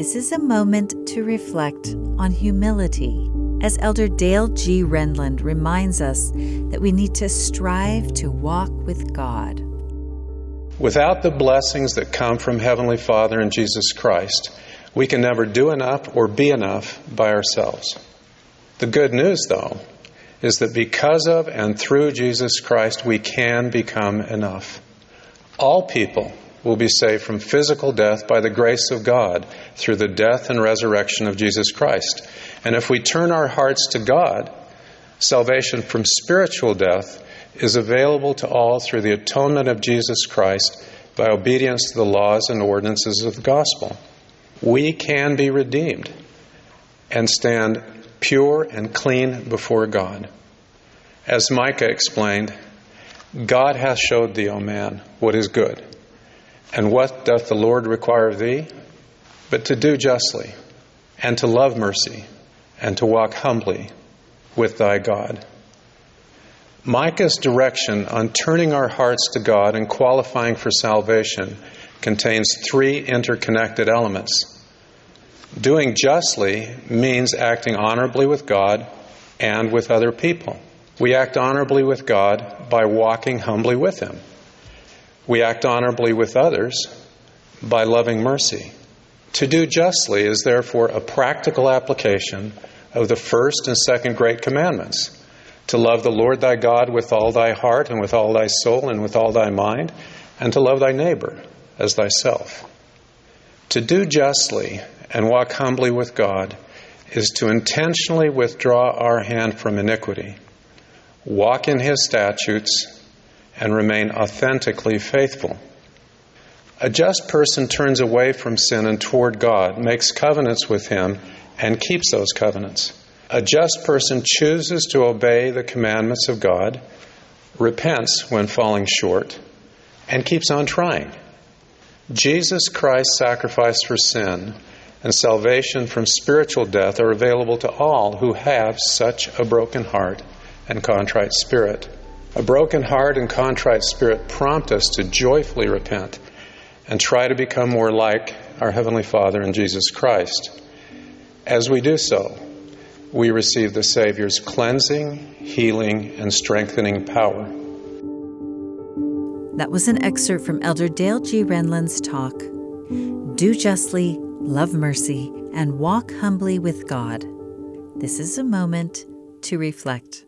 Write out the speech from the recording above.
This is a moment to reflect on humility. As Elder Dale G. Renlund reminds us that we need to strive to walk with God. Without the blessings that come from Heavenly Father and Jesus Christ, we can never do enough or be enough by ourselves. The good news, though, is that because of and through Jesus Christ, we can become enough. All people will be saved from physical death by the grace of God through the death and resurrection of Jesus Christ. And if we turn our hearts to God, salvation from spiritual death is available to all through the atonement of Jesus Christ by obedience to the laws and ordinances of the gospel. We can be redeemed and stand pure and clean before God. As Micah explained, God hath showed thee, O man, what is good. And what doth the Lord require of thee? But to do justly, and to love mercy, and to walk humbly with thy God. Micah's direction on turning our hearts to God and qualifying for salvation contains three interconnected elements. Doing justly means acting honorably with God and with other people. We act honorably with God by walking humbly with Him. We act honorably with others by loving mercy. To do justly is therefore a practical application of the first and second great commandments to love the Lord thy God with all thy heart and with all thy soul and with all thy mind, and to love thy neighbor as thyself. To do justly and walk humbly with God is to intentionally withdraw our hand from iniquity, walk in His statutes, and remain authentically faithful. A just person turns away from sin and toward God, makes covenants with Him, and keeps those covenants. A just person chooses to obey the commandments of God, repents when falling short, and keeps on trying. Jesus Christ's sacrifice for sin and salvation from spiritual death are available to all who have such a broken heart and contrite spirit. A broken heart and contrite spirit prompt us to joyfully repent and try to become more like our Heavenly Father in Jesus Christ. As we do so, we receive the Savior's cleansing, healing, and strengthening power. That was an excerpt from Elder Dale G. Renlund's talk, Do Justly, love mercy, and walk humbly with God. This is a moment to reflect.